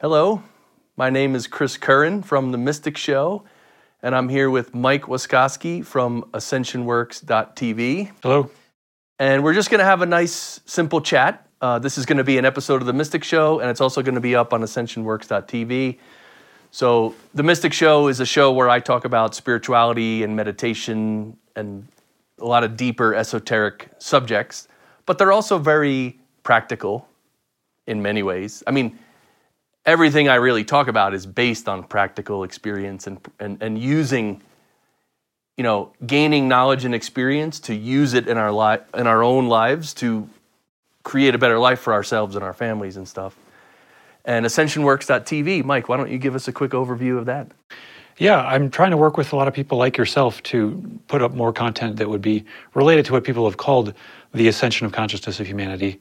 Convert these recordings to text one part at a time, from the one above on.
Hello, my name is Chris Curran from The Mystic Show, and I'm here with Mike Waskosky from AscensionWorks.tv. Hello. And we're just going to have a nice, simple chat. Uh, this is going to be an episode of The Mystic Show, and it's also going to be up on AscensionWorks.tv. So, The Mystic Show is a show where I talk about spirituality and meditation and a lot of deeper esoteric subjects, but they're also very practical in many ways. I mean, everything I really talk about is based on practical experience and, and, and using, you know, gaining knowledge and experience to use it in our, li- in our own lives to create a better life for ourselves and our families and stuff. And ascensionworks.tv, Mike, why don't you give us a quick overview of that? Yeah, I'm trying to work with a lot of people like yourself to put up more content that would be related to what people have called the ascension of consciousness of humanity.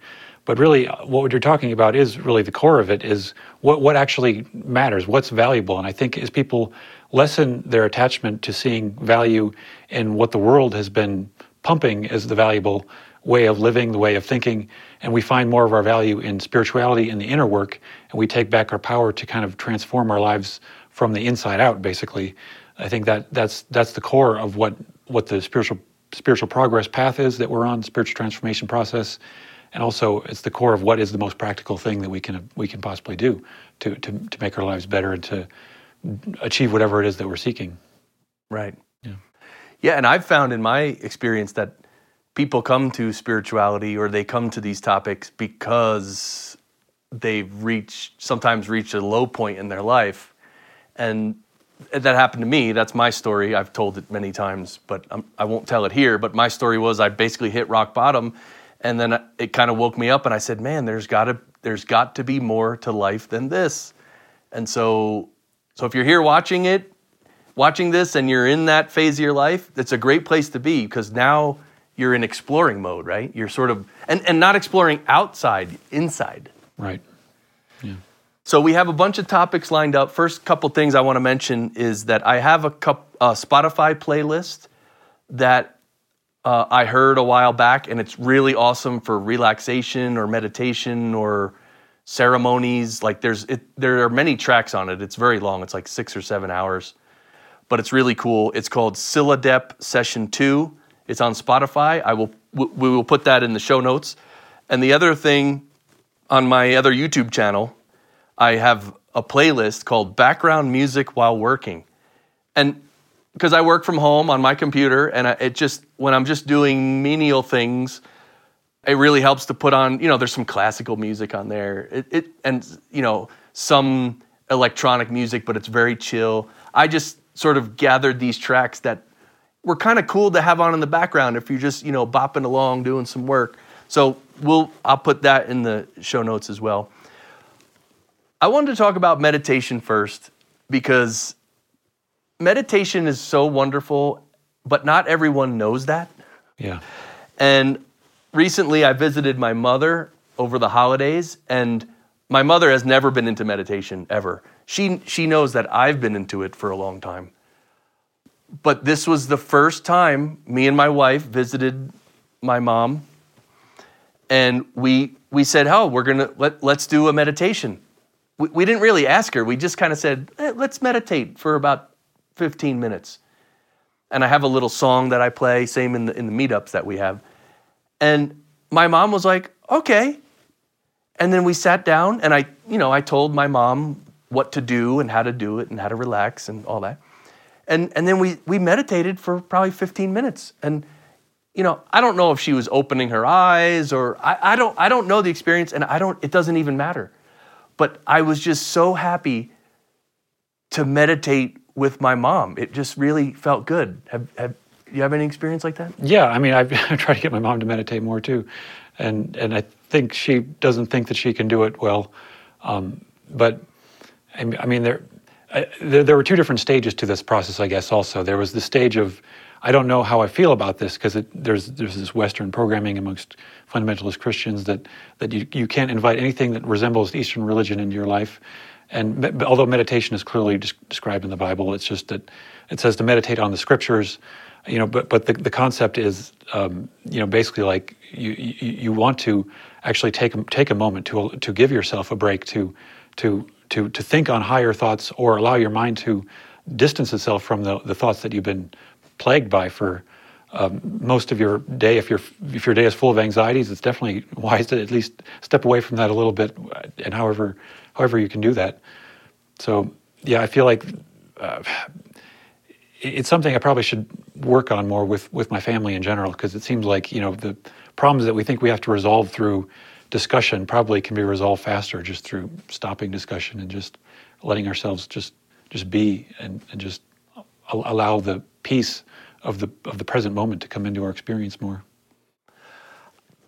But really, uh, what you're talking about is really the core of it is what, what actually matters, what's valuable. And I think as people lessen their attachment to seeing value in what the world has been pumping as the valuable way of living, the way of thinking, and we find more of our value in spirituality and the inner work, and we take back our power to kind of transform our lives from the inside out, basically. I think that that's that's the core of what what the spiritual spiritual progress path is that we're on, spiritual transformation process, and also it's the core of what is the most practical thing that we can we can possibly do to to to make our lives better and to achieve whatever it is that we're seeking. Right. Yeah. Yeah, and I've found in my experience that people come to spirituality or they come to these topics because they've reached sometimes reached a low point in their life and that happened to me that's my story i've told it many times but I'm, i will not tell it here but my story was i basically hit rock bottom and then it kind of woke me up and i said man there's got to there's got to be more to life than this and so so if you're here watching it watching this and you're in that phase of your life it's a great place to be because now you're in exploring mode, right? You're sort of and, and not exploring outside, inside. Right. Yeah. So we have a bunch of topics lined up. First couple things I want to mention is that I have a, cup, a Spotify playlist that uh, I heard a while back, and it's really awesome for relaxation or meditation or ceremonies. Like there's it, there are many tracks on it. It's very long. It's like six or seven hours, but it's really cool. It's called Psilodep Session Two it's on Spotify. I will we will put that in the show notes. And the other thing on my other YouTube channel, I have a playlist called Background Music While Working. And because I work from home on my computer and it just when I'm just doing menial things, it really helps to put on, you know, there's some classical music on there. It, it and you know, some electronic music, but it's very chill. I just sort of gathered these tracks that were kind of cool to have on in the background if you're just you know bopping along doing some work. So we'll I'll put that in the show notes as well. I wanted to talk about meditation first because meditation is so wonderful, but not everyone knows that. Yeah. And recently I visited my mother over the holidays and my mother has never been into meditation ever. She she knows that I've been into it for a long time but this was the first time me and my wife visited my mom and we we said oh we're gonna let, let's do a meditation we, we didn't really ask her we just kind of said eh, let's meditate for about 15 minutes and i have a little song that i play same in the in the meetups that we have and my mom was like okay and then we sat down and i you know i told my mom what to do and how to do it and how to relax and all that and, and then we, we meditated for probably 15 minutes. And, you know, I don't know if she was opening her eyes or I, I, don't, I don't know the experience and I don't, it doesn't even matter. But I was just so happy to meditate with my mom. It just really felt good. Have, have you have any experience like that? Yeah, I mean, I've, I've tried to get my mom to meditate more too. And, and I think she doesn't think that she can do it well. Um, but I mean, there, I, there, there, were two different stages to this process, I guess. Also, there was the stage of I don't know how I feel about this because there's there's this Western programming amongst fundamentalist Christians that that you you can't invite anything that resembles Eastern religion into your life. And although meditation is clearly described in the Bible, it's just that it says to meditate on the scriptures. You know, but but the, the concept is um, you know basically like you, you you want to actually take take a moment to to give yourself a break to to to to think on higher thoughts or allow your mind to distance itself from the, the thoughts that you've been plagued by for um, most of your day. If your if your day is full of anxieties, it's definitely wise to at least step away from that a little bit, and however however you can do that. So yeah, I feel like uh, it's something I probably should work on more with with my family in general because it seems like you know the problems that we think we have to resolve through discussion probably can be resolved faster just through stopping discussion and just letting ourselves just just be and, and just allow the peace of the of the present moment to come into our experience more.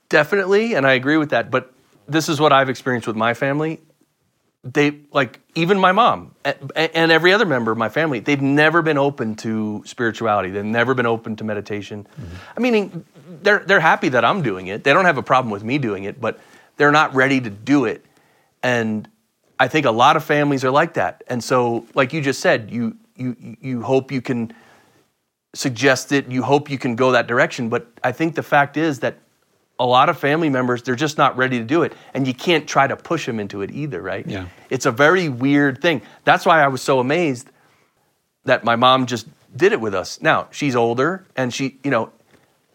Definitely, and I agree with that. But this is what I've experienced with my family. They like even my mom and every other member of my family. They've never been open to spirituality. They've never been open to meditation. Mm-hmm. I mean, they're they're happy that I'm doing it. They don't have a problem with me doing it, but they're not ready to do it. And I think a lot of families are like that. And so, like you just said, you you you hope you can suggest it, you hope you can go that direction. But I think the fact is that a lot of family members they're just not ready to do it and you can't try to push them into it either right yeah it's a very weird thing that's why i was so amazed that my mom just did it with us now she's older and she you know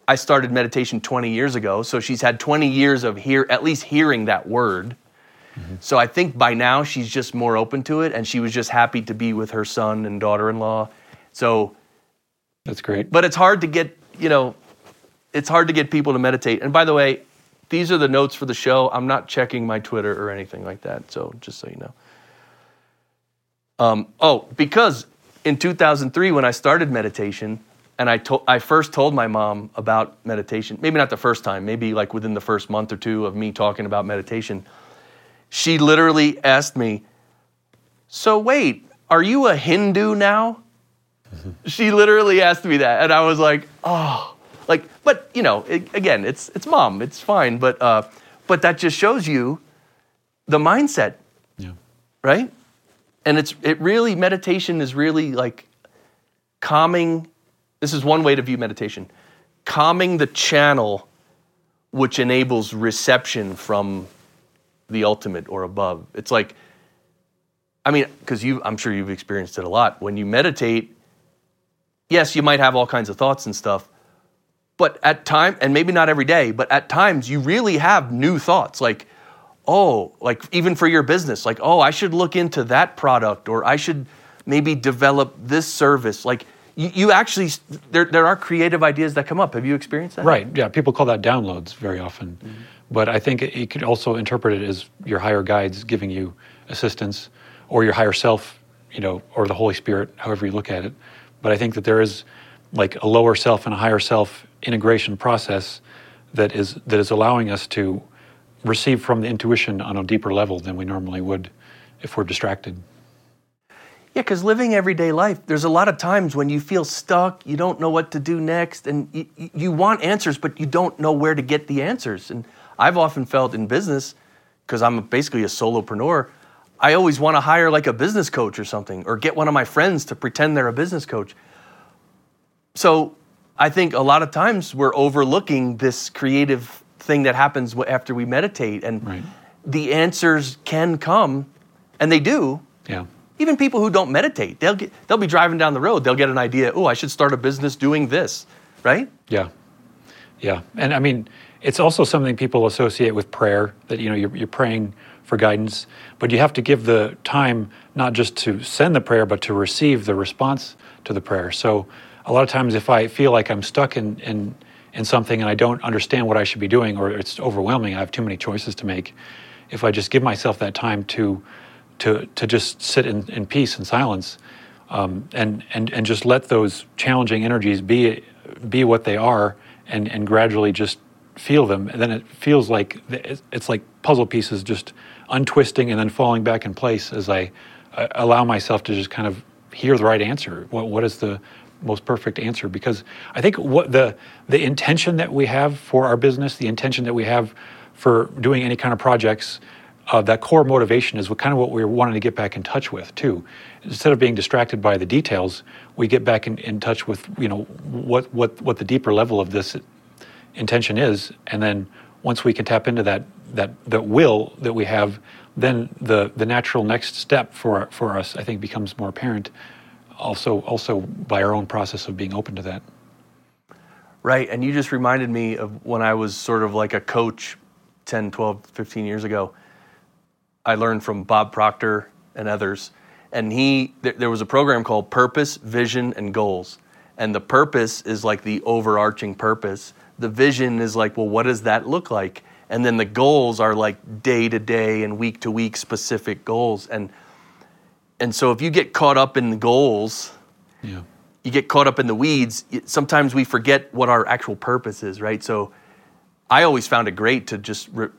i started meditation 20 years ago so she's had 20 years of hear at least hearing that word Mm-hmm. So I think by now she's just more open to it, and she was just happy to be with her son and daughter-in-law. So that's great. But it's hard to get, you know, it's hard to get people to meditate. And by the way, these are the notes for the show. I'm not checking my Twitter or anything like that. So just so you know. Um, oh, because in 2003 when I started meditation, and I, to- I first told my mom about meditation, maybe not the first time, maybe like within the first month or two of me talking about meditation she literally asked me, So wait, are you a Hindu now? Mm-hmm. She literally asked me that. And I was like, Oh, like, but you know, it, again, it's, it's mom, it's fine. But, uh, but that just shows you the mindset. Yeah. Right? And it's, it really, meditation is really like calming. This is one way to view meditation calming the channel which enables reception from the ultimate or above. It's like, I mean, because you, I'm sure you've experienced it a lot. When you meditate, yes, you might have all kinds of thoughts and stuff, but at time, and maybe not every day, but at times you really have new thoughts. Like, oh, like even for your business, like, oh, I should look into that product, or I should maybe develop this service. Like, you, you actually, there, there are creative ideas that come up. Have you experienced that? Right. Yeah. People call that downloads very often. Mm-hmm. But I think you could also interpret it as your higher guides giving you assistance, or your higher self, you know, or the Holy Spirit, however you look at it. But I think that there is like a lower self and a higher self integration process that is that is allowing us to receive from the intuition on a deeper level than we normally would if we're distracted. Yeah, because living everyday life, there's a lot of times when you feel stuck, you don't know what to do next, and you, you want answers, but you don't know where to get the answers. And I've often felt in business, because I'm basically a solopreneur, I always want to hire like a business coach or something, or get one of my friends to pretend they're a business coach. So I think a lot of times we're overlooking this creative thing that happens after we meditate, and right. the answers can come, and they do. Yeah. Even people who don't meditate, they'll get, they'll be driving down the road, they'll get an idea. Oh, I should start a business doing this, right? Yeah, yeah, and I mean, it's also something people associate with prayer that you know you're, you're praying for guidance, but you have to give the time not just to send the prayer, but to receive the response to the prayer. So a lot of times, if I feel like I'm stuck in in in something and I don't understand what I should be doing, or it's overwhelming, I have too many choices to make. If I just give myself that time to to to just sit in, in peace and silence, um, and and and just let those challenging energies be be what they are, and and gradually just feel them, and then it feels like it's like puzzle pieces just untwisting and then falling back in place as I allow myself to just kind of hear the right answer. What, what is the most perfect answer? Because I think what the the intention that we have for our business, the intention that we have for doing any kind of projects, uh, that core motivation is what kind of what we're wanting to get back in touch with too. Instead of being distracted by the details, we get back in, in touch with you know what what what the deeper level of this intention is, and then once we can tap into that that that will that we have, then the the natural next step for for us, I think, becomes more apparent. Also, also by our own process of being open to that. Right, and you just reminded me of when I was sort of like a coach 10, 12, 15 years ago. I learned from Bob Proctor and others, and he th- there was a program called Purpose, Vision, and Goals. And the purpose is like the overarching purpose. The vision is like, well, what does that look like? And then the goals are like day to day and week to week specific goals. And and so if you get caught up in the goals, Yeah. you get caught up in the weeds, sometimes we forget what our actual purpose is, right? So I always found it great to just re-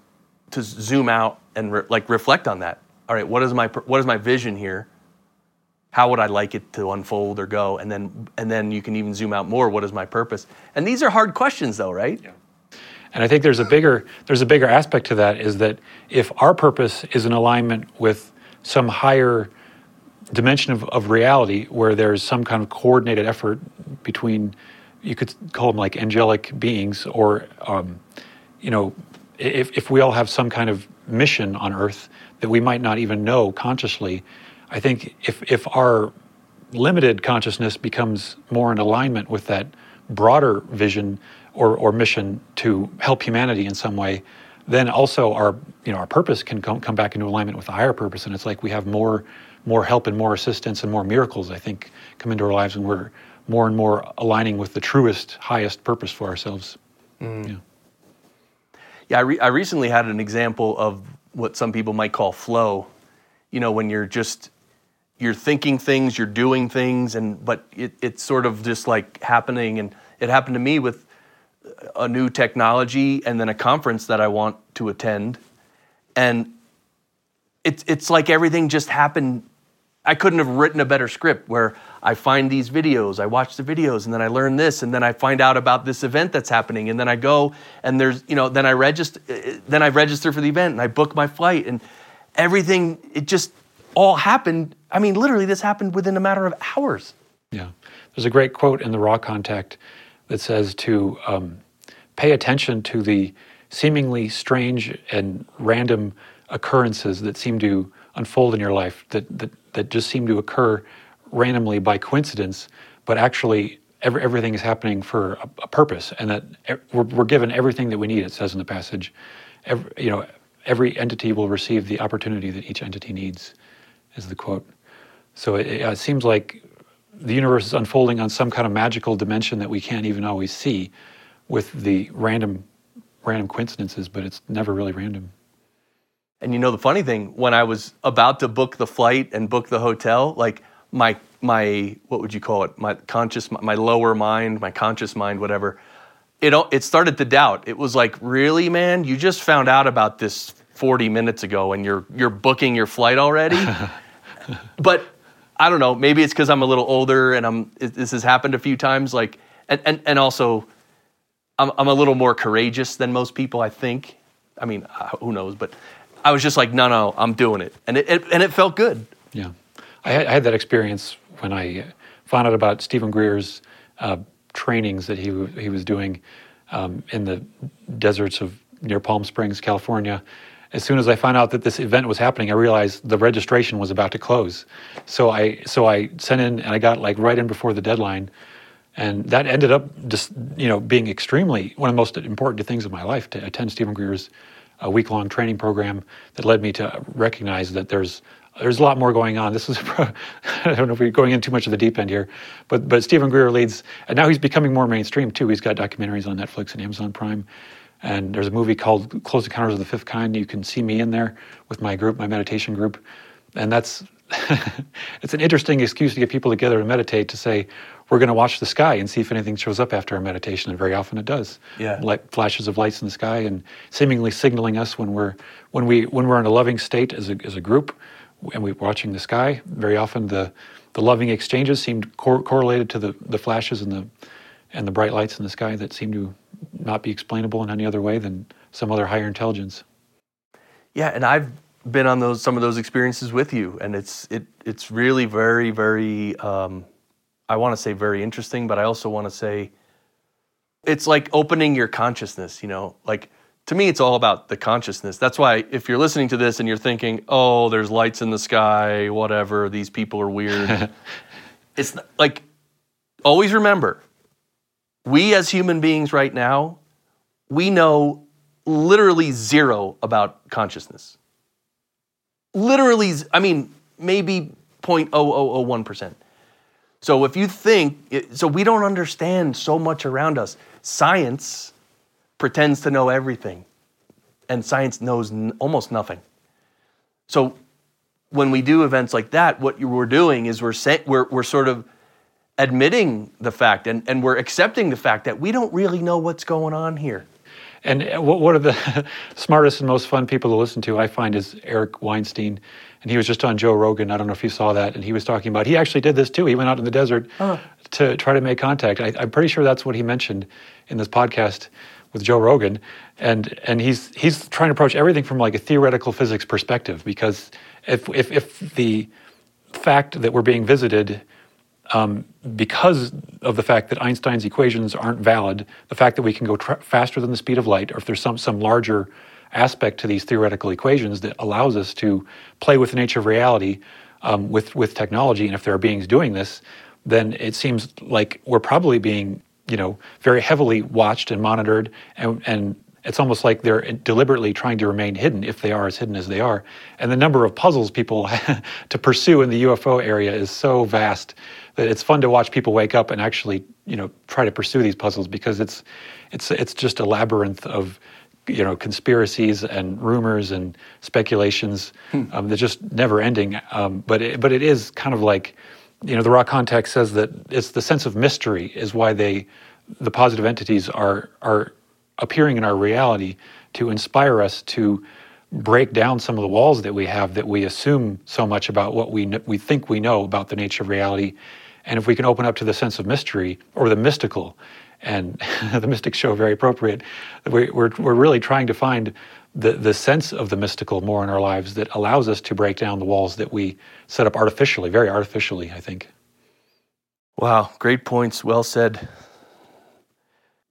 to zoom out and re- like reflect on that. All right, what is my what is my vision here? How would I like it to unfold or go? And then and then you can even zoom out more. What is my purpose? And these are hard questions, though, right? Yeah. And I think there's a bigger there's a bigger aspect to that is that if our purpose is in alignment with some higher dimension of, of reality where there's some kind of coordinated effort between you could call them like angelic beings or um, you know if, if we all have some kind of mission on earth that we might not even know consciously i think if if our limited consciousness becomes more in alignment with that broader vision or, or mission to help humanity in some way, then also our you know our purpose can come, come back into alignment with a higher purpose, and it's like we have more more help and more assistance and more miracles. I think come into our lives, when we're more and more aligning with the truest, highest purpose for ourselves. Mm. Yeah. Yeah, I, re- I recently had an example of what some people might call flow. You know, when you're just you're thinking things, you're doing things, and but it, it's sort of just like happening. And it happened to me with a new technology and then a conference that I want to attend, and it's it's like everything just happened. I couldn't have written a better script where I find these videos, I watch the videos, and then I learn this, and then I find out about this event that's happening, and then I go and there's you know then I register, then I register for the event and I book my flight and everything. It just all happened. I mean, literally, this happened within a matter of hours. Yeah. There's a great quote in the Ra Contact that says to um, pay attention to the seemingly strange and random occurrences that seem to unfold in your life, that, that, that just seem to occur randomly by coincidence, but actually every, everything is happening for a, a purpose, and that we're, we're given everything that we need, it says in the passage. Every, you know, every entity will receive the opportunity that each entity needs, is the quote. So it, it seems like the universe is unfolding on some kind of magical dimension that we can't even always see with the random random coincidences, but it's never really random. And you know the funny thing, when I was about to book the flight and book the hotel, like my my what would you call it? My conscious my lower mind, my conscious mind, whatever. It it started to doubt. It was like, "Really, man? You just found out about this 40 minutes ago and you're you're booking your flight already?" but I don't know, maybe it's cuz I'm a little older and I'm it- this has happened a few times like and and and also I'm, I'm a little more courageous than most people, I think. I mean, uh, who knows? But I was just like, no, no, I'm doing it, and it, it and it felt good. Yeah, I had, I had that experience when I found out about Steven Greer's uh, trainings that he he was doing um, in the deserts of near Palm Springs, California. As soon as I found out that this event was happening, I realized the registration was about to close. So I so I sent in and I got like right in before the deadline, and that ended up just you know being extremely one of the most important things of my life to attend Steven Greer's a week long training program that led me to recognize that there's there's a lot more going on. This is I don't know if we're going in too much of the deep end here, but but Steven Greer leads, and now he's becoming more mainstream too. He's got documentaries on Netflix and Amazon Prime, and there's a movie called Close Encounters of the Fifth Kind. You can see me in there with my group, my meditation group, and that's it's an interesting excuse to get people together to meditate to say we're going to watch the sky and see if anything shows up after our meditation, and very often it does. Yeah. Like flashes of lights in the sky and seemingly signaling us when we're when we when we're in a loving state as a as a group and we're watching the sky. Very often the the loving exchanges seemed cor- correlated to the the flashes and the and the bright lights in the sky that seem to not be explainable in any other way than some other higher intelligence. Yeah, and I've been on those some of those experiences with you, and it's it it's really very very. Um, I want to say very interesting, but I also want to say it's like opening your consciousness. You know, like to me, it's all about the consciousness. That's why if you're listening to this and you're thinking, oh, there's lights in the sky, whatever, these people are weird. it's not, like, always remember, we as human beings right now, we know literally zero about consciousness. Literally, I mean, maybe 0.0001%. So if you think, so we don't understand so much around us. Science pretends to know everything, and science knows n- almost nothing. So when we do events like that, what we're doing is we're, we're, we're sort of admitting the fact and, and we're accepting the fact that we don't really know what's going on here. And uh, one of the smartest and most fun people to listen to, I find, is Eric Weinstein. And he was just on Joe Rogan. I don't know if you saw that. And he was talking about, he actually did this too. He went out in the desert uh. to try to make contact. I, I'm pretty sure that's what he mentioned in this podcast with Joe Rogan, and and he's he's trying to approach everything from like a theoretical physics perspective because if if if the fact that we're being visited um, because of the fact that Einstein's equations aren't valid, the fact that we can go tra- faster than the speed of light, or if there's some some larger aspect to these theoretical equations that allows us to play with the nature of reality um, with with technology, and if there are beings doing this, then it seems like we're probably being you know very heavily watched and monitored, and and it's almost like they're deliberately trying to remain hidden if they are as hidden as they are. And the number of puzzles people to pursue in the UFO area is so vast that it's fun to watch people wake up and actually, you know, try to pursue these puzzles because it's it's it's just a labyrinth of you know conspiracies and rumors and speculations hmm. um, that just never ending. Um, but it, but it is kind of like you know the Ra Contact says that it's the sense of mystery is why they the positive entities are are appearing in our reality to inspire us to break down some of the walls that we have that we assume so much about what we we think we know about the nature of reality and if we can open up to the sense of mystery or the mystical and the mystic show very appropriate we're, we're, we're really trying to find the, the sense of the mystical more in our lives that allows us to break down the walls that we set up artificially very artificially i think wow great points well said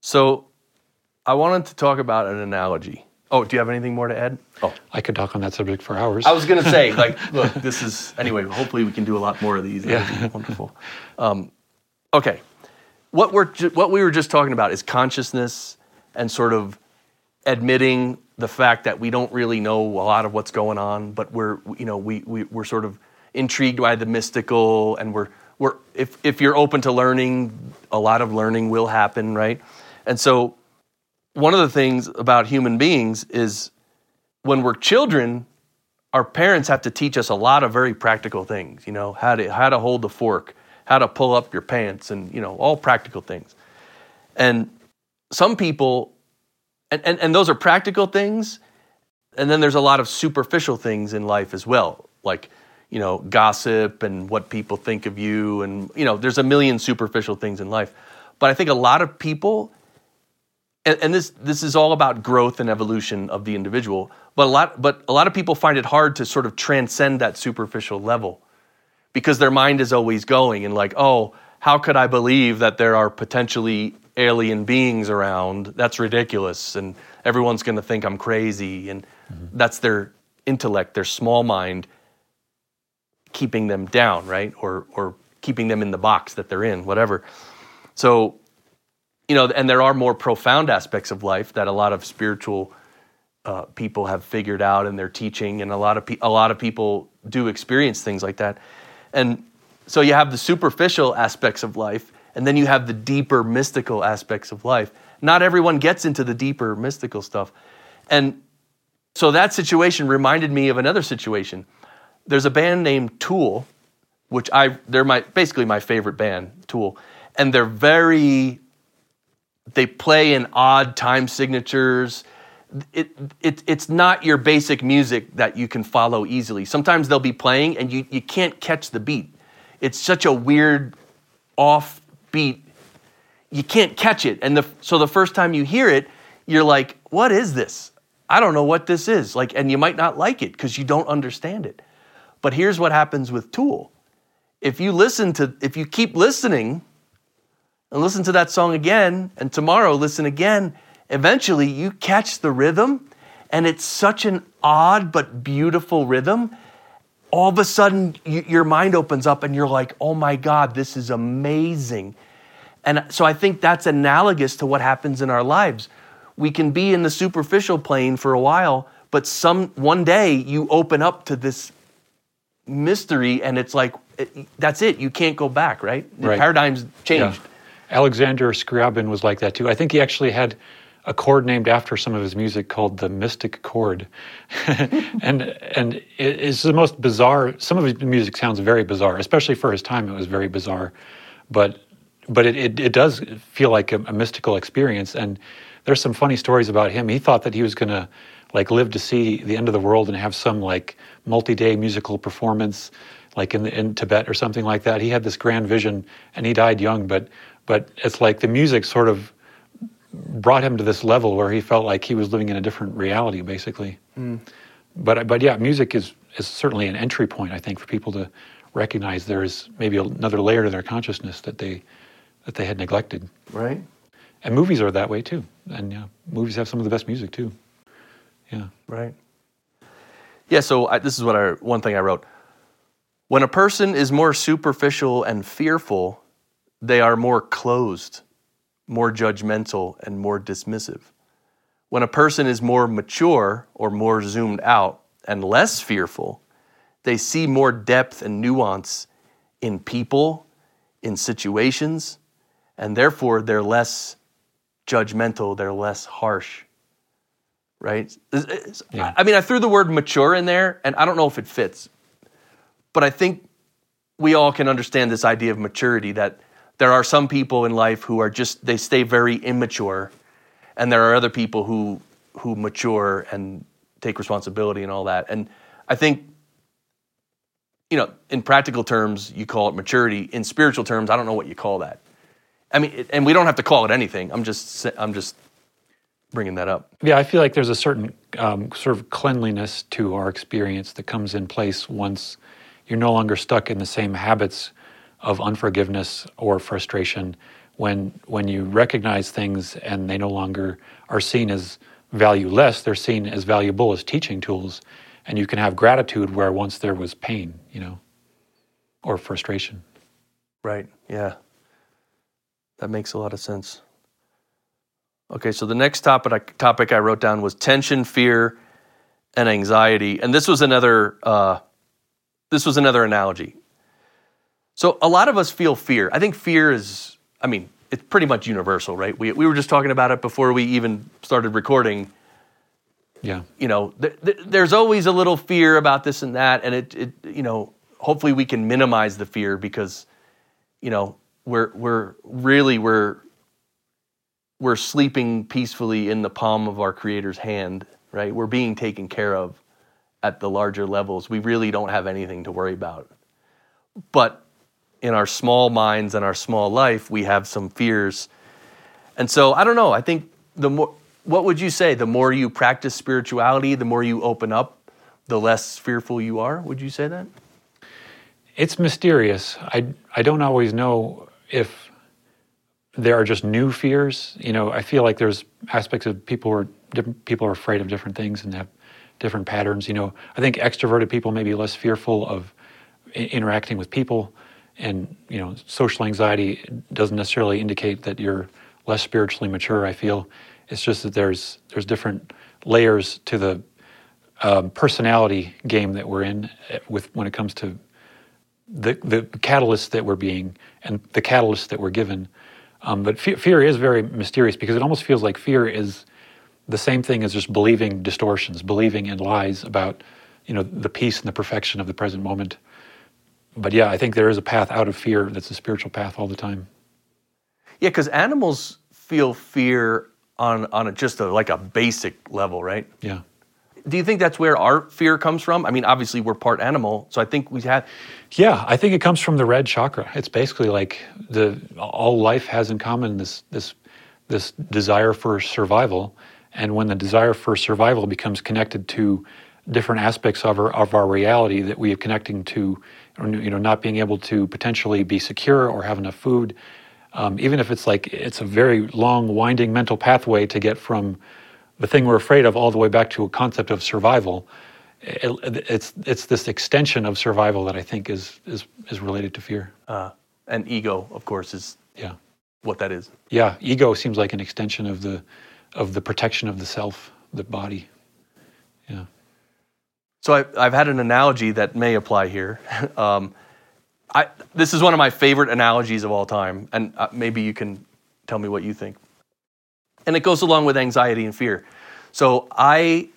so I wanted to talk about an analogy. Oh, do you have anything more to add? Oh, I could talk on that subject for hours. I was going to say, like, look, this is anyway. Hopefully, we can do a lot more of these. Yeah, wonderful. Um, okay, what we're what we were just talking about is consciousness and sort of admitting the fact that we don't really know a lot of what's going on, but we're you know we, we we're sort of intrigued by the mystical, and we're we're if if you're open to learning, a lot of learning will happen, right? And so one of the things about human beings is when we're children, our parents have to teach us a lot of very practical things, you know, how to how to hold the fork, how to pull up your pants and, you know, all practical things. And some people and, and, and those are practical things. And then there's a lot of superficial things in life as well, like, you know, gossip and what people think of you. And, you know, there's a million superficial things in life. But I think a lot of people and, and, this this is all about growth and evolution of the individual. But a lot but a lot of people find it hard to sort of transcend that superficial level because their mind is always going and like, oh, how could I believe that there are potentially alien beings around? That's ridiculous, and everyone's going to think I'm crazy, and mm-hmm. that's their intellect, their small mind, keeping them down, right, or or keeping them in the box that they're in, whatever. So you know, and there are more profound aspects of life that a lot of spiritual uh, people have figured out in their teaching, and a lot of pe- a lot of people do experience things like that. And so you have the superficial aspects of life, and then you have the deeper mystical aspects of life. Not everyone gets into the deeper mystical stuff, and so that situation reminded me of another situation. There's a band named Tool, which I they're my basically my favorite band, Tool, and they're very they play in odd time signatures. It, it, it's not your basic music that you can follow easily. Sometimes they'll be playing and you, you can't catch the beat. It's such a weird off beat. You can't catch it. And the, so the first time you hear it, you're like, what is this? I don't know what this is. Like, and you might not like it because you don't understand it. But here's what happens with Tool. If you listen to, if you keep listening, and listen to that song again, and tomorrow listen again, eventually you catch the rhythm and it's such an odd but beautiful rhythm all of a sudden you, your mind opens up and you're like oh my god this is amazing and so i think that's analogous to what happens in our lives we can be in the superficial plane for a while but some one day you open up to this mystery and it's like it, that's it you can't go back right the Right. paradigm's changed Yeah. Alexander Scriabin was like that too. I think he actually had a chord named after some of his music called the Mystic Chord, and and it's the most bizarre. Some of his music sounds very bizarre, especially for his time. It was very bizarre, but but it it, it does feel like a, a mystical experience. And there's some funny stories about him. He thought that he was gonna like live to see the end of the world and have some like multi-day musical performance like in in Tibet or something like that. He had this grand vision, and he died young. But but it's like the music sort of brought him to this level where he felt like he was living in a different reality, basically. But but yeah, music is is certainly an entry point, I think, for people to recognize there is maybe another layer to their consciousness that they that they had neglected. right And movies are that way too. And yeah, movies have some of the best music too. Yeah. Right. Yeah. So I, this is what I one thing I wrote. When a person is more superficial and fearful, they are more closed, more judgmental, and more dismissive. When a person is more mature or more zoomed out and less fearful, they see more depth and nuance in people, in situations, and therefore they're less judgmental, they're less harsh right? Yeah. I mean, I threw the word mature in there, and I don't know if it fits, but I think we all can understand this idea of maturity that there are some people in life who are just they stay very immature, and there are other people who who mature and take responsibility and all that. And I think you know, in practical terms, you call it maturity. In spiritual terms, I don't know what you call that. I mean, and we don't have to call it anything. I'm just I'm just bringing that up. Yeah, I feel like there's a certain um, sort of cleanliness to our experience that comes in place once you're no longer stuck in the same habits of unforgiveness or frustration. When when you recognize things and they no longer are seen as valueless, they're seen as valuable as teaching tools, and you can have gratitude where once there was pain, you know, or frustration. Right. Yeah. That makes a lot of sense. Okay, so the next topic I, topic I wrote down was tension, fear, and anxiety, and this was another uh, this was another analogy. So a lot of us feel fear. I think fear is, I mean, it's pretty much universal, right? We we were just talking about it before we even started recording. Yeah. You know, th- th- there's always a little fear about this and that, and it, it you know, hopefully we can minimize the fear because you know we're we're really we're we're sleeping peacefully in the palm of our creator's hand right we're being taken care of at the larger levels we really don't have anything to worry about but in our small minds and our small life we have some fears and so i don't know i think the more what would you say the more you practice spirituality the more you open up the less fearful you are would you say that It's mysterious. I I don't always know if there are just new fears. You know, I feel like there's aspects of people who are different people are afraid of different things and have different patterns. You know, I think extroverted people may be less fearful of interacting with people, and you know, social anxiety doesn't necessarily indicate that you're less spiritually mature. I feel it's just that there's there's different layers to the um, personality game that we're in eh, with when it comes to the the catalysts that we're being and the catalysts that we're given. Um, but fear, fear is very mysterious because it almost feels like fear is the same thing as just believing distortions, believing in lies about you know the peace and the perfection of the present moment. But yeah, I think there is a path out of fear that's a spiritual path all the time. Yeah, because animals feel fear on on a, just a, like a basic level, right? Yeah. Do you think that's where our fear comes from? I mean, obviously we're part animal, so I think we have. Yeah, I think it comes from the red chakra. It's basically like the all life has in common this this this desire for survival, and when the desire for survival becomes connected to different aspects of our of our reality that we are connecting to, you know, not being able to potentially be secure or have enough food, Um, even if it's like it's a very long, winding mental pathway to get from the thing we're afraid of all the way back to a concept of survival. It, it's it's this extension of survival that I think is is is related to fear. Uh, and ego, of course, is Yeah, what that is. yeah. Ego seems like an extension of the of the protection of the self, the body. Yeah. So I, I've had an analogy that may apply here. Um, I, this is one of my favorite analogies of all time, and uh, maybe you can tell me what you think. And it goes along with anxiety and fear. So I,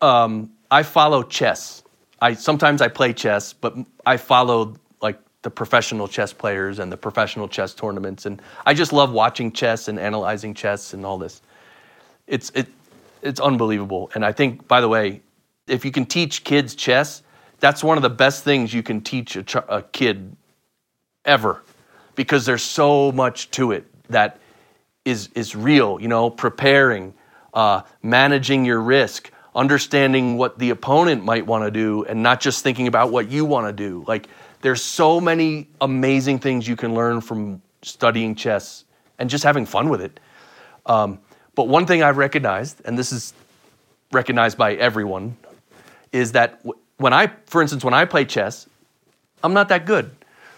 um, I follow chess. I sometimes I play chess, but I follow like the professional chess players and the professional chess tournaments, and I just love watching chess and analyzing chess and all this. It's it, it's unbelievable. And I think, by the way, if you can teach kids chess, that's one of the best things you can teach a, ch- a kid ever because there's so much to it that is, is real, you know, preparing, uh, managing your risk, understanding what the opponent might want to do, and not just thinking about what you want to do. Like, there's so many amazing things you can learn from studying chess and just having fun with it. Um, but one thing I've recognized, and this is recognized by everyone, is that when I, for instance, when I play chess, I'm not that good.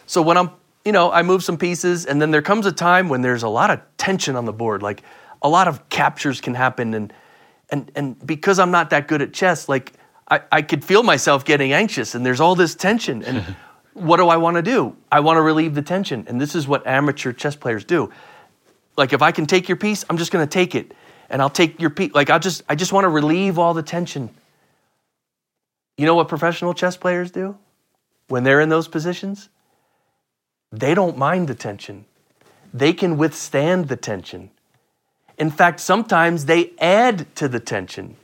So when I'm, you know, I move some pieces, and then there comes a time when there's a lot of tension on the board, like a lot of captures can happen, and and and because I'm not that good at chess, like I, I could feel myself getting anxious, and there's all this tension, and what do I want to do? I want to relieve the tension, and this is what amateur chess players do. Like if I can take your piece, I'm just going to take it, and I'll take your piece. Like I just I just want to relieve all the tension. You know what professional chess players do when they're in those positions? They don't mind the tension. They can withstand the tension. In fact, sometimes they add to the tension.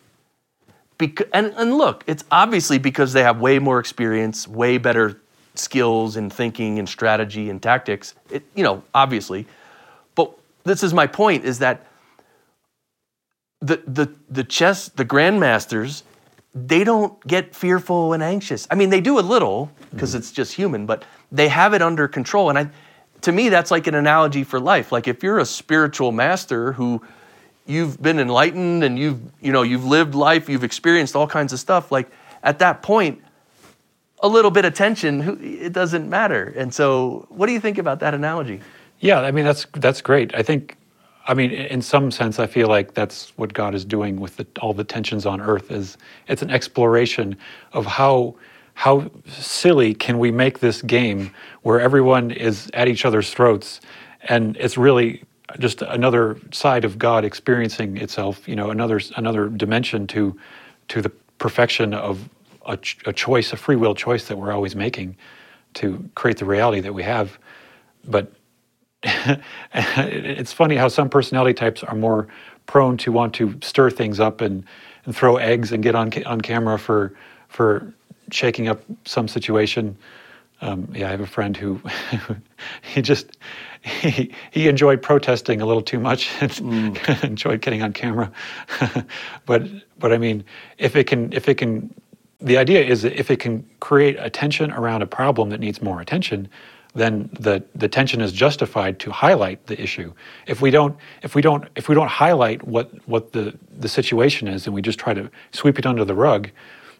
And, and look, it's obviously because they have way more experience, way better skills in thinking and strategy and tactics. It, you know, obviously. But this is my point: is that the the the chess, the grandmasters, they don't get fearful and anxious. I mean, they do a little because it's just human, but they have it under control. And I, to me, that's like an analogy for life. Like if you're a spiritual master who you've been enlightened and you've you know you've lived life, you've experienced all kinds of stuff. Like at that point, a little bit of tension, it doesn't matter. And so, what do you think about that analogy? Yeah, I mean that's that's great. I think, I mean, in some sense, I feel like that's what God is doing with the, all the tensions on Earth. Is it's an exploration of how how silly can we make this game where everyone is at each other's throats, and it's really just another side of God experiencing itself. You know, another another dimension to to the perfection of a, a choice, a free will choice that we're always making to create the reality that we have. But it's funny how some personality types are more prone to want to stir things up and, and throw eggs and get on ca- on camera for for shaking up some situation. Um, yeah, I have a friend who he just he, he enjoyed protesting a little too much and enjoyed getting on camera. but but I mean, if it can if it can, the idea is that if it can create attention around a problem that needs more attention, then the the tension is justified to highlight the issue. If we don't if we don't if we don't highlight what what the the situation is and we just try to sweep it under the rug,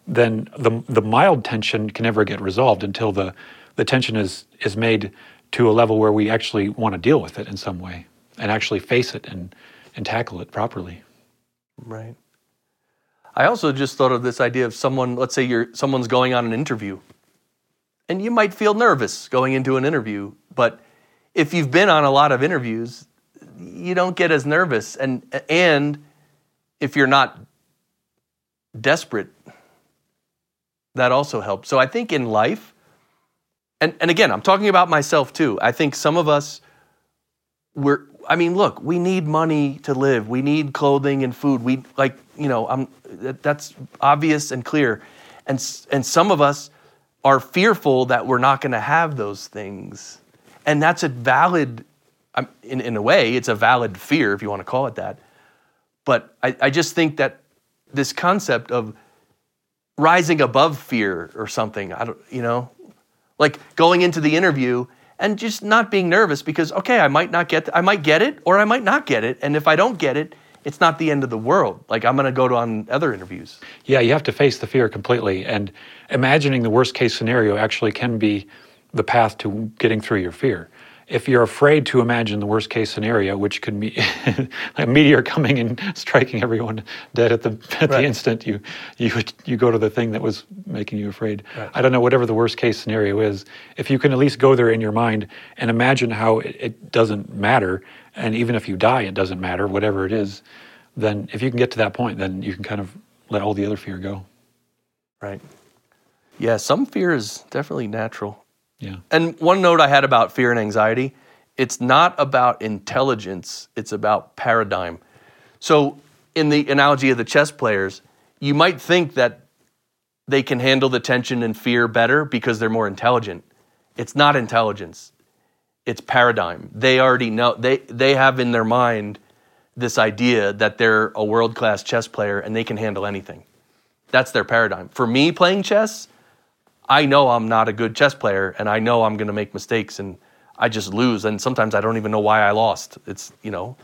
then the the mild tension can never get resolved until the the tension is is made to a level where we actually want to deal with it in some way and actually face it and and tackle it properly. Right. I also just thought of this idea of someone, let's say you're someone's going on an interview. And you might feel nervous going into an interview, but if you've been on a lot of interviews, you don't get as nervous and and if you're not desperate, that also helps. So I think in life, and, and again, I'm talking about myself too. I think some of us we're I mean, look, we need money to live. We need clothing and food. We like, you know, I'm that, that's obvious and clear. And and some of us are fearful that we're not going to have those things. And that's a valid um, in in a way, it's a valid fear if you want to call it that. But I, I just think that this concept of rising above fear or something, I don't, you know, like going into the interview and just not being nervous because okay, I might not get I might get it or I might not get it, and if I don't get it, it's not the end of the world. Like I'm going to go to on other interviews. Yeah, you have to face the fear completely, and imagining the worst case scenario actually can be the path to getting through your fear. If you're afraid to imagine the worst case scenario, which could be a meteor coming and striking everyone dead at the at right. the instant you you you go to the thing that was making you afraid. Right. I don't know whatever the worst case scenario is. If you can at least go there in your mind and imagine how it, it doesn't matter, and even if you die, it doesn't matter, whatever it is. Then if you can get to that point, then you can kind of let all the other fear go. Right. Yeah, some fear is definitely natural. Yeah. And one note I had about fear and anxiety, it's not about intelligence, it's about paradigm. So, in the analogy of the chess players, you might think that they can handle the tension and fear better because they're more intelligent. It's not intelligence. It's paradigm. They already know they they have in their mind this idea that they're a world-class chess player and they can handle anything. That's their paradigm. For me playing chess, I know I'm not a good chess player and I know I'm going to make mistakes and I just lose and sometimes I don't even know why I lost. It's, you know.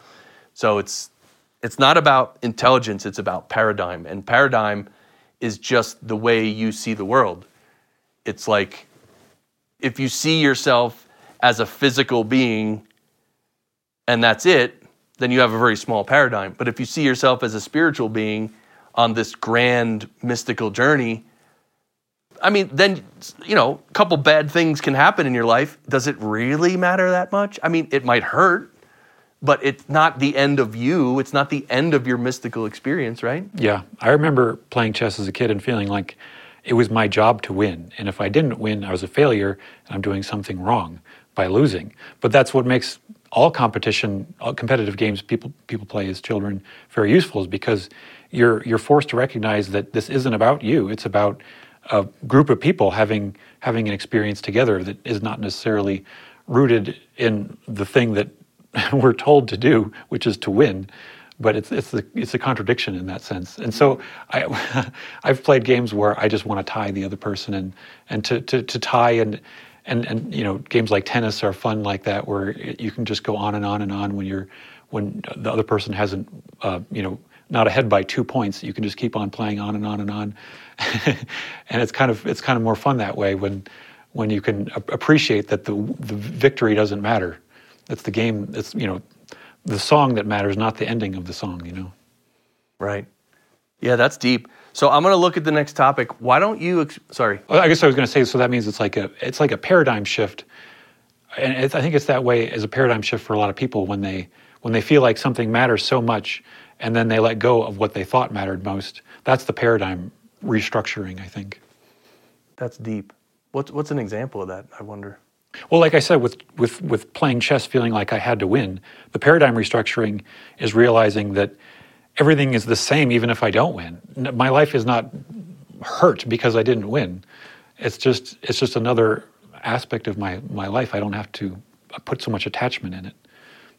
So it's it's not about intelligence, it's about paradigm. And paradigm is just the way you see the world. It's like if you see yourself as a physical being and that's it, then you have a very small paradigm. But if you see yourself as a spiritual being on this grand mystical journey, I mean, then, you know, a couple bad things can happen in your life. Does it really matter that much? I mean, it might hurt, but it's not the end of you. It's not the end of your mystical experience, right? Yeah. I remember playing chess as a kid and feeling like it was my job to win. And if I didn't win, I was a failure and I'm doing something wrong by losing. But that's what makes all competition, all competitive games people people play as children very useful is because you're you're forced to recognize that this isn't about you. It's about a group of people having having an experience together that is not necessarily rooted in the thing that we're told to do, which is to win. But it's it's the it's a contradiction in that sense. And so I I've played games where I just want to tie the other person and and to to, to tie and and and you know games like tennis are fun like that where you can just go on and on and on when you're when the other person hasn't uh, you know not ahead by two points you can just keep on playing on and on and on and it's kind of it's kind of more fun that way when when you can appreciate that the the victory doesn't matter. It's the game. It's you know the song that matters, not the ending of the song. You know. Right. Yeah, that's deep. So I'm going to look at the next topic. Why don't you? Ex- sorry. I guess I was going to say. So that means it's like a it's like a paradigm shift, and I think it's that way as a paradigm shift for a lot of people when they when they feel like something matters so much, and then they let go of what they thought mattered most. That's the paradigm restructuring, I think. That's deep. What's what's an example of that? I wonder. Well, like I said, with with with playing chess, feeling like I had to win, the paradigm restructuring is realizing that everything is the same even if I don't win. My life is not hurt because I didn't win. It's just it's just another aspect of my my life. I don't have to put so much attachment in it.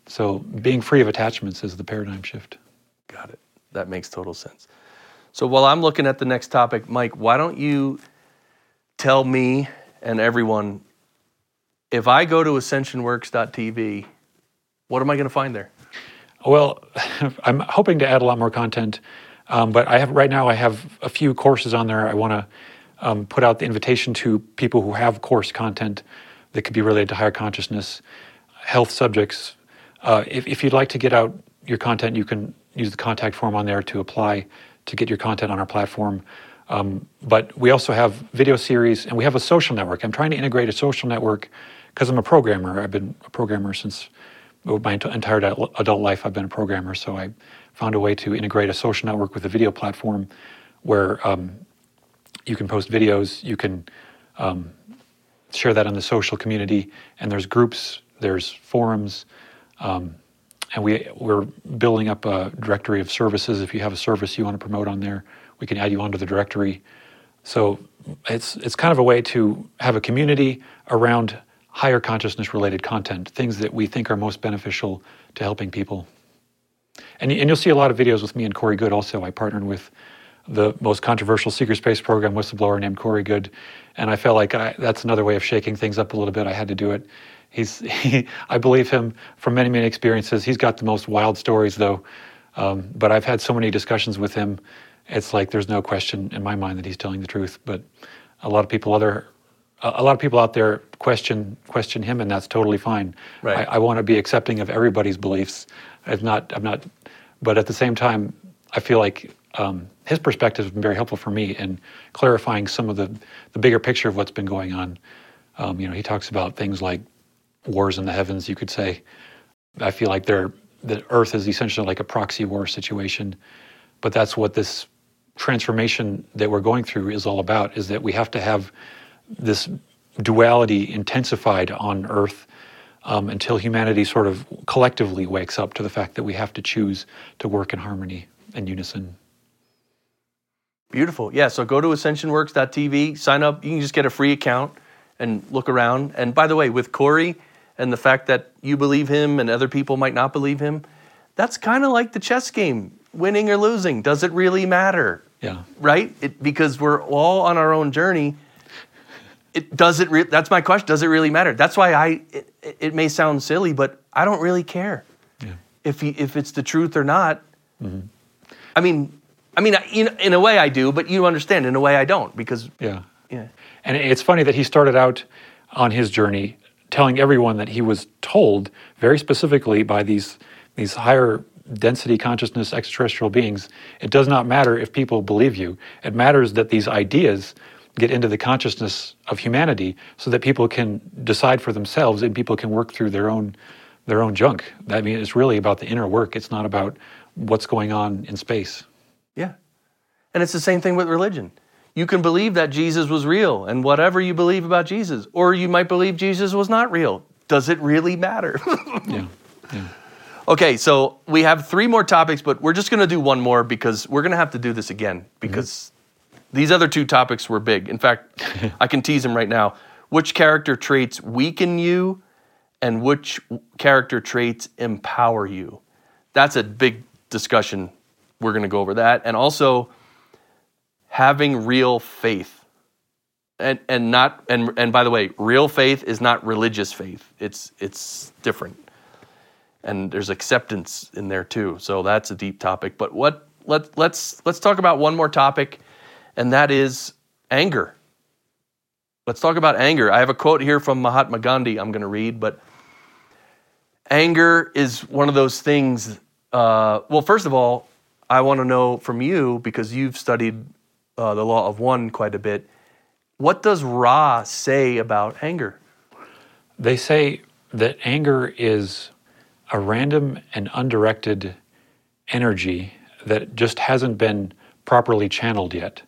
So being free of attachments is the paradigm shift. Got it. That makes total sense. So while I'm looking at the next topic, Mike, why don't you tell me and everyone if I go to ascensionworks.tv, what am I going to find there? Well, I'm hoping to add a lot more content, um, but I have right now I have a few courses on there. I want to um, put out the invitation to people who have course content that could be related to higher consciousness, health subjects. Uh, if, if you'd like to get out your content, you can use the contact form on there to apply to get your content on our platform. Um, but we also have video series and we have a social network. I'm trying to integrate a social network because I'm a programmer. I've been a programmer since my entire adult life. I've been a programmer, so I found a way to integrate a social network with a video platform where um, you can post videos, you can um, share that in the social community, and there's groups, there's forums. Um, and we, we're building up a directory of services. If you have a service you want to promote on there, we can add you onto the directory. So it's, it's kind of a way to have a community around higher consciousness related content, things that we think are most beneficial to helping people. And, and you'll see a lot of videos with me and Corey Goode also. I partnered with the most controversial secret space program whistleblower named Corey Goode. And I felt like I, that's another way of shaking things up a little bit. I had to do it He's, he, I believe him from many, many experiences. He's got the most wild stories, though. Um, but I've had so many discussions with him. It's like there's no question in my mind that he's telling the truth. But a lot of people other, a lot of people out there question question him, and that's totally fine. Right. I, I want to be accepting of everybody's beliefs. I'm not. I'm not. But at the same time, I feel like um, his perspective has been very helpful for me in clarifying some of the the bigger picture of what's been going on. Um, you know, he talks about things like wars in the heavens, you could say. I feel like they're, the Earth is essentially like a proxy war situation, but that's what this transformation that we're going through is all about. Is that we have to have this duality intensified on Earth um, until humanity sort of collectively wakes up to the fact that we have to choose to work in harmony and unison. Beautiful. Yeah. So go to ascensionworks.tv, sign up. You can just get a free account and look around. And by the way, with Corey and the fact that you believe him and other people might not believe him, that's kind of like the chess game winning or losing. Does it really matter? Yeah. Right? It, because we're all on our own journey. It does it. Re- that's my question. Does it really matter? That's why I. It, it may sound silly, but I don't really care Yeah. if he, if it's the truth or not. Mm-hmm. I mean, I mean, in, in a way I do, but you understand. In a way I don't because Yeah. yeah, And it's funny that he started out on his journey telling everyone that he was told very specifically by these these higher density consciousness extraterrestrial beings, it does not matter if people believe you. It matters that these ideas get into the consciousness of humanity so that people can decide for themselves and people can work through their own their own junk. I mean, it's really about the inner work. It's not about what's going on in space. yeah, and it's the same thing with religion. You can believe that Jesus was real and whatever you believe about Jesus, or you might believe Jesus was not real. Does it really matter? Yeah. Yeah. Okay, so we have three more topics, but we're just going to do one more because we're going to have to do this again because mm-hmm. These other two topics were big. In fact, I can tease them right now. Which character traits weaken you and which character traits empower you? That's a big discussion. We're going to go over that. And also having real faith. And and not and and by the way, real faith is not religious faith. It's it's different and there's acceptance in there too. So that's a deep topic. But what let let's let's talk about one more topic, and that is anger. Let's talk about anger. I have a quote here from Mahatma Gandhi. I'm going to read, but anger is one of those things. Uh, well, first of all, I want to know from you because you've studied uh, the law of one quite a bit. What does Ra say about anger? They say that anger is a random and undirected energy that just hasn't been properly channeled yet.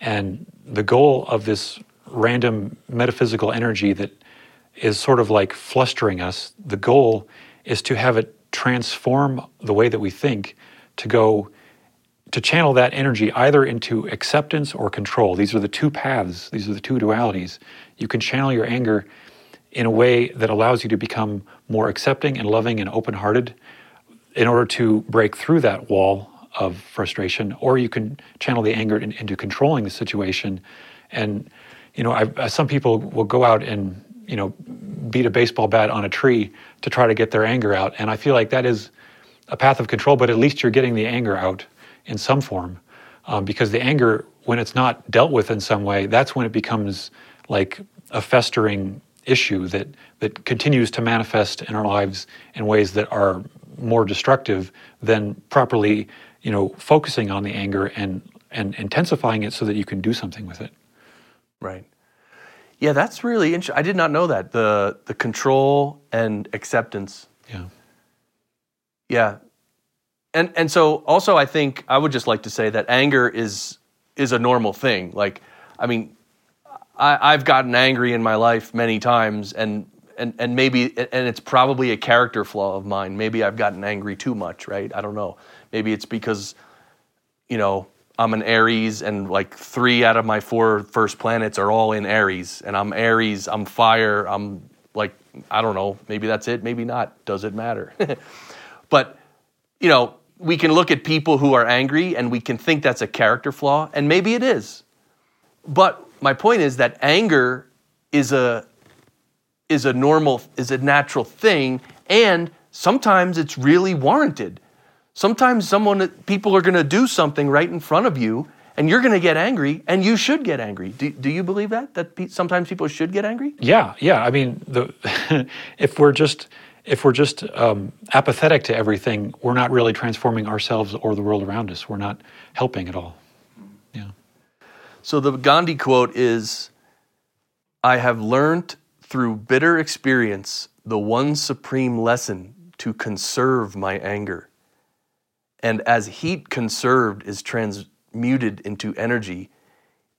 And the goal of this random metaphysical energy that is sort of like flustering us, the goal is to have it transform the way that we think to go to channel that energy either into acceptance or control. These are the two paths, these are the two dualities. You can channel your anger in a way that allows you to become more accepting and loving and open hearted in order to break through that wall of frustration, or you can channel the anger in, into controlling the situation. And, you know, I, some people will go out and, you know, beat a baseball bat on a tree to try to get their anger out. And I feel like that is a path of control, but at least you're getting the anger out in some form. Um, because the anger, when it's not dealt with in some way, that's when it becomes like a festering issue that that continues to manifest in our lives in ways that are more destructive than properly, you know, focusing on the anger and and intensifying it so that you can do something with it. Right. Yeah, that's really interesting. I did not know that the the control and acceptance. Yeah. Yeah, and and so also I think I would just like to say that anger is is a normal thing. Like, I mean, I, I've gotten angry in my life many times, and and and maybe and it's probably a character flaw of mine. Maybe I've gotten angry too much, right? I don't know. Maybe it's because, you know, I'm an Aries, and like three out of my four first planets are all in Aries, and I'm Aries. I'm fire. I'm like I don't know. Maybe that's it. Maybe not. Does it matter? but you know, we can look at people who are angry, and we can think that's a character flaw, and maybe it is. But my point is that anger is a is a normal is a natural thing and sometimes it's really warranted sometimes someone people are going to do something right in front of you and you're going to get angry and you should get angry do, do you believe that that pe- sometimes people should get angry Yeah, yeah. I mean, the, if we're just if we're just um, apathetic to everything, we're not really transforming ourselves or the world around us. We're not helping at all. Yeah. so the gandhi quote is i have learned through bitter experience the one supreme lesson to conserve my anger and as heat conserved is transmuted into energy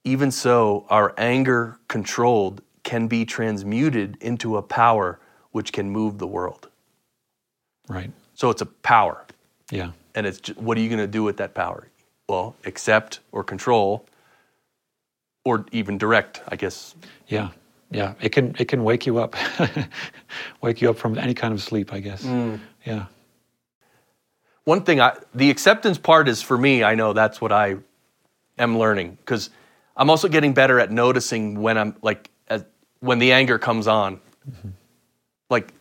even so our anger controlled can be transmuted into a power which can move the world Right. so it's a power Yeah. and it's just, what are you going to do with that power well accept or control or even direct i guess Yeah. Yeah. It can it can wake you up, wake you up from any kind of sleep. I guess. Mm. Yeah. One thing i the acceptance part is for me i know that's what i am learning because i'm also getting better at noticing when i'm like as, when the anger comes on. Like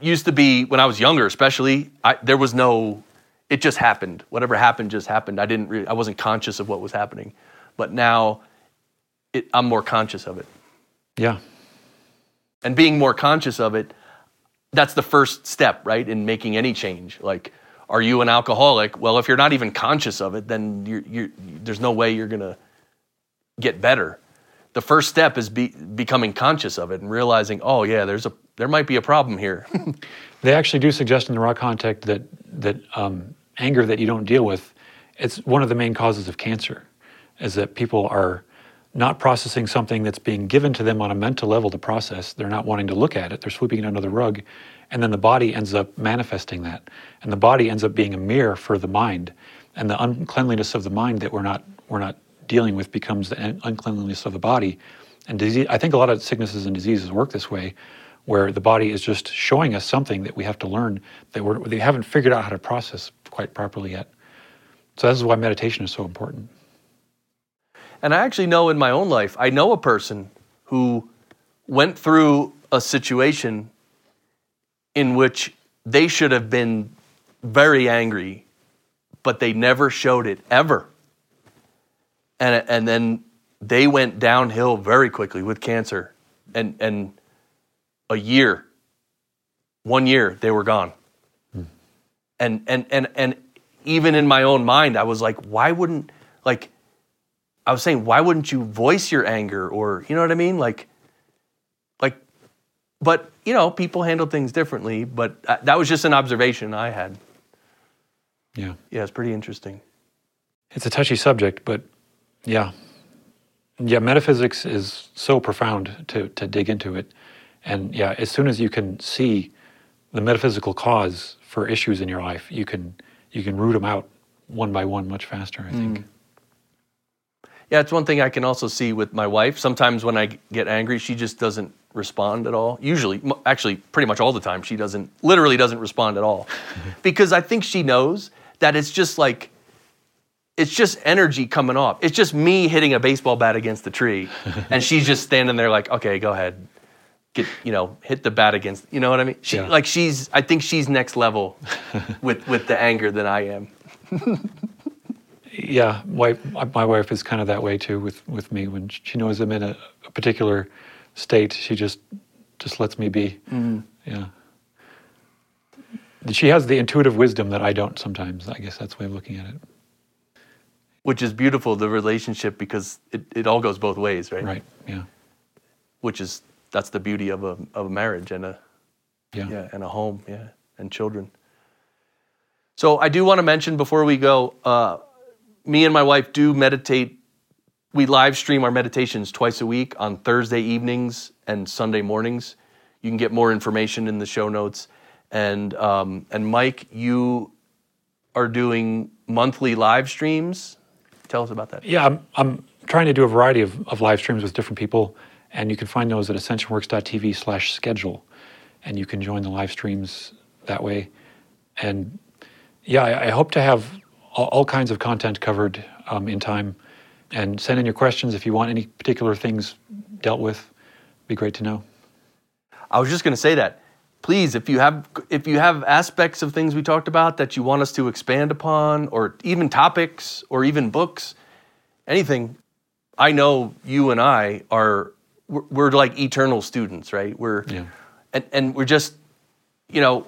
used to be when i was younger especially I, there was no it just happened. Whatever happened just happened. I didn't really, i wasn't conscious of what was happening. But now it, i'm more conscious of it. Yeah. and being more conscious of it that's the first step right in making any change. Like are you an alcoholic well if you're not even conscious of it then you're, you're, there's no way you're going to get better the first step is be, becoming conscious of it and realizing oh yeah there's a there might be a problem here They actually do suggest in the Ra Contact that that um, anger that you don't deal with, it's one of the main causes of cancer, is that people are not processing something that's being given to them on a mental level to process. They're not wanting to look at it. They're sweeping it under the rug, and then the body ends up manifesting that, and the body ends up being a mirror for the mind, and the uncleanliness of the mind that we're not we're not dealing with becomes the un- uncleanliness of the body, and disease. I think a lot of sicknesses and diseases work this way, where the body is just showing us something that we have to learn that we're, they haven't figured out how to process quite properly yet. So this is why meditation is so important. And I actually know in my own life, I know a person who went through a situation in which they should have been very angry, but they never showed it ever. And, and then they went downhill very quickly with cancer. And, and a year, one year, they were gone. Hmm. And, and, and, and even in my own mind, I was like, why wouldn't, like, I was saying, why wouldn't you voice your anger or you know what I mean? Like, like, but you know, people handle things differently. But uh, that was just an observation I had. Yeah. Yeah, it's pretty interesting. It's a touchy subject, but yeah. Yeah, metaphysics is so profound to, to dig into it. And yeah, as soon as you can see the metaphysical cause for issues in your life, you can you can root them out one by one much faster, I think. Yeah, it's one thing I can also see with my wife. Sometimes when I get angry, she just doesn't respond at all. Usually, actually, pretty much all the time, she doesn't, literally doesn't respond at all. because I think she knows that it's just like, it's just energy coming off. It's just me hitting a baseball bat against the tree. and she's just standing there like, okay, go ahead. Get, you know, hit the bat against, you know what I mean? She, Yeah. Like she's, I think she's next level with, with the anger than I am. Yeah, wife, my wife is kind of that way too with, with me. When she knows I'm in a, a particular state, she just just lets me be. Yeah. She has the intuitive wisdom that I don't sometimes. I guess that's the way of looking at it. Which is beautiful, the relationship, because it, it all goes both ways, right? Right. Yeah. which is that's the beauty of a of a marriage and a Yeah. yeah and a home yeah and children. So I do want to mention before we go, uh, me and my wife do meditate. We live stream our meditations twice a week on Thursday evenings and Sunday mornings. You can get more information in the show notes. And um, and Mike, you are doing monthly live streams. Tell us about that. Yeah, I'm, I'm trying to do a variety of, of live streams with different people, and you can find those at ascensionworks.tv slash schedule, and you can join the live streams that way. And yeah, I, I hope to have all, all kinds of content covered um, in time. And send in your questions if you want any particular things dealt with. Be great to know. I was just going to say that. Please, if you have if you have aspects of things we talked about that you want us to expand upon, or even topics, or even books, anything, I know you and I are we're, we're like eternal students, right? We're Yeah. and and we're just you know,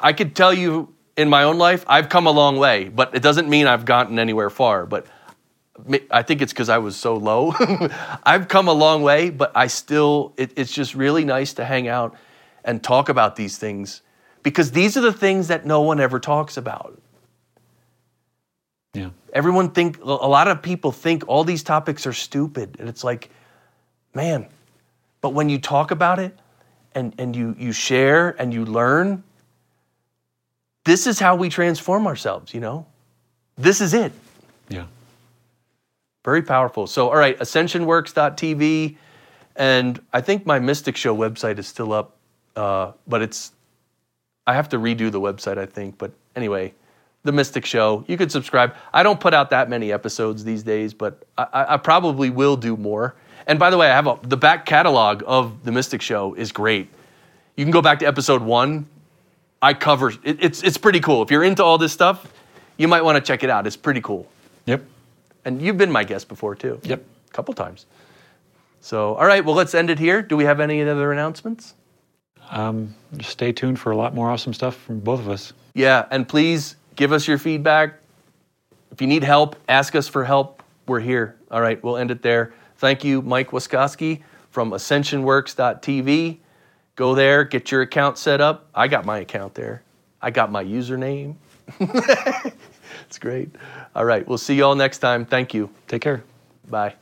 I could tell you in my own life I've come a long way, but it doesn't mean I've gotten anywhere far. But I think it's because I was so low. I've come a long way, but I still, it, it's just really nice to hang out and talk about these things because these are the things that no one ever talks about. Yeah. Everyone think, a lot of people think all these topics are stupid. And it's like, man, but when you talk about it and, and you, you share and you learn, this is how we transform ourselves, you know? This is it. Yeah. Very powerful. So, all right, ascensionworks.tv. And I think my Mystic Show website is still up, uh, but it's, I have to redo the website, I think. But anyway, The Mystic Show, you could subscribe. I don't put out that many episodes these days, but I, I- probably will do more. And by the way, I have a, the back catalog of The Mystic Show is great. You can go back to episode one. I cover, it, it's, it's pretty cool. If you're into all this stuff, you might want to check it out. It's pretty cool. Yep. And you've been my guest before too. Yep. A couple times. So, all right, well, let's end it here. Do we have any other announcements? Um, just stay tuned for a lot more awesome stuff from both of us. Yeah, and please give us your feedback. If you need help, ask us for help. We're here. All right, we'll end it there. Thank you, Mike Waskosky from ascensionworks.tv. Go there, get your account set up. I got my account there. I got my username. it's great. All right, we'll see you all next time. Thank you. Take care. Bye.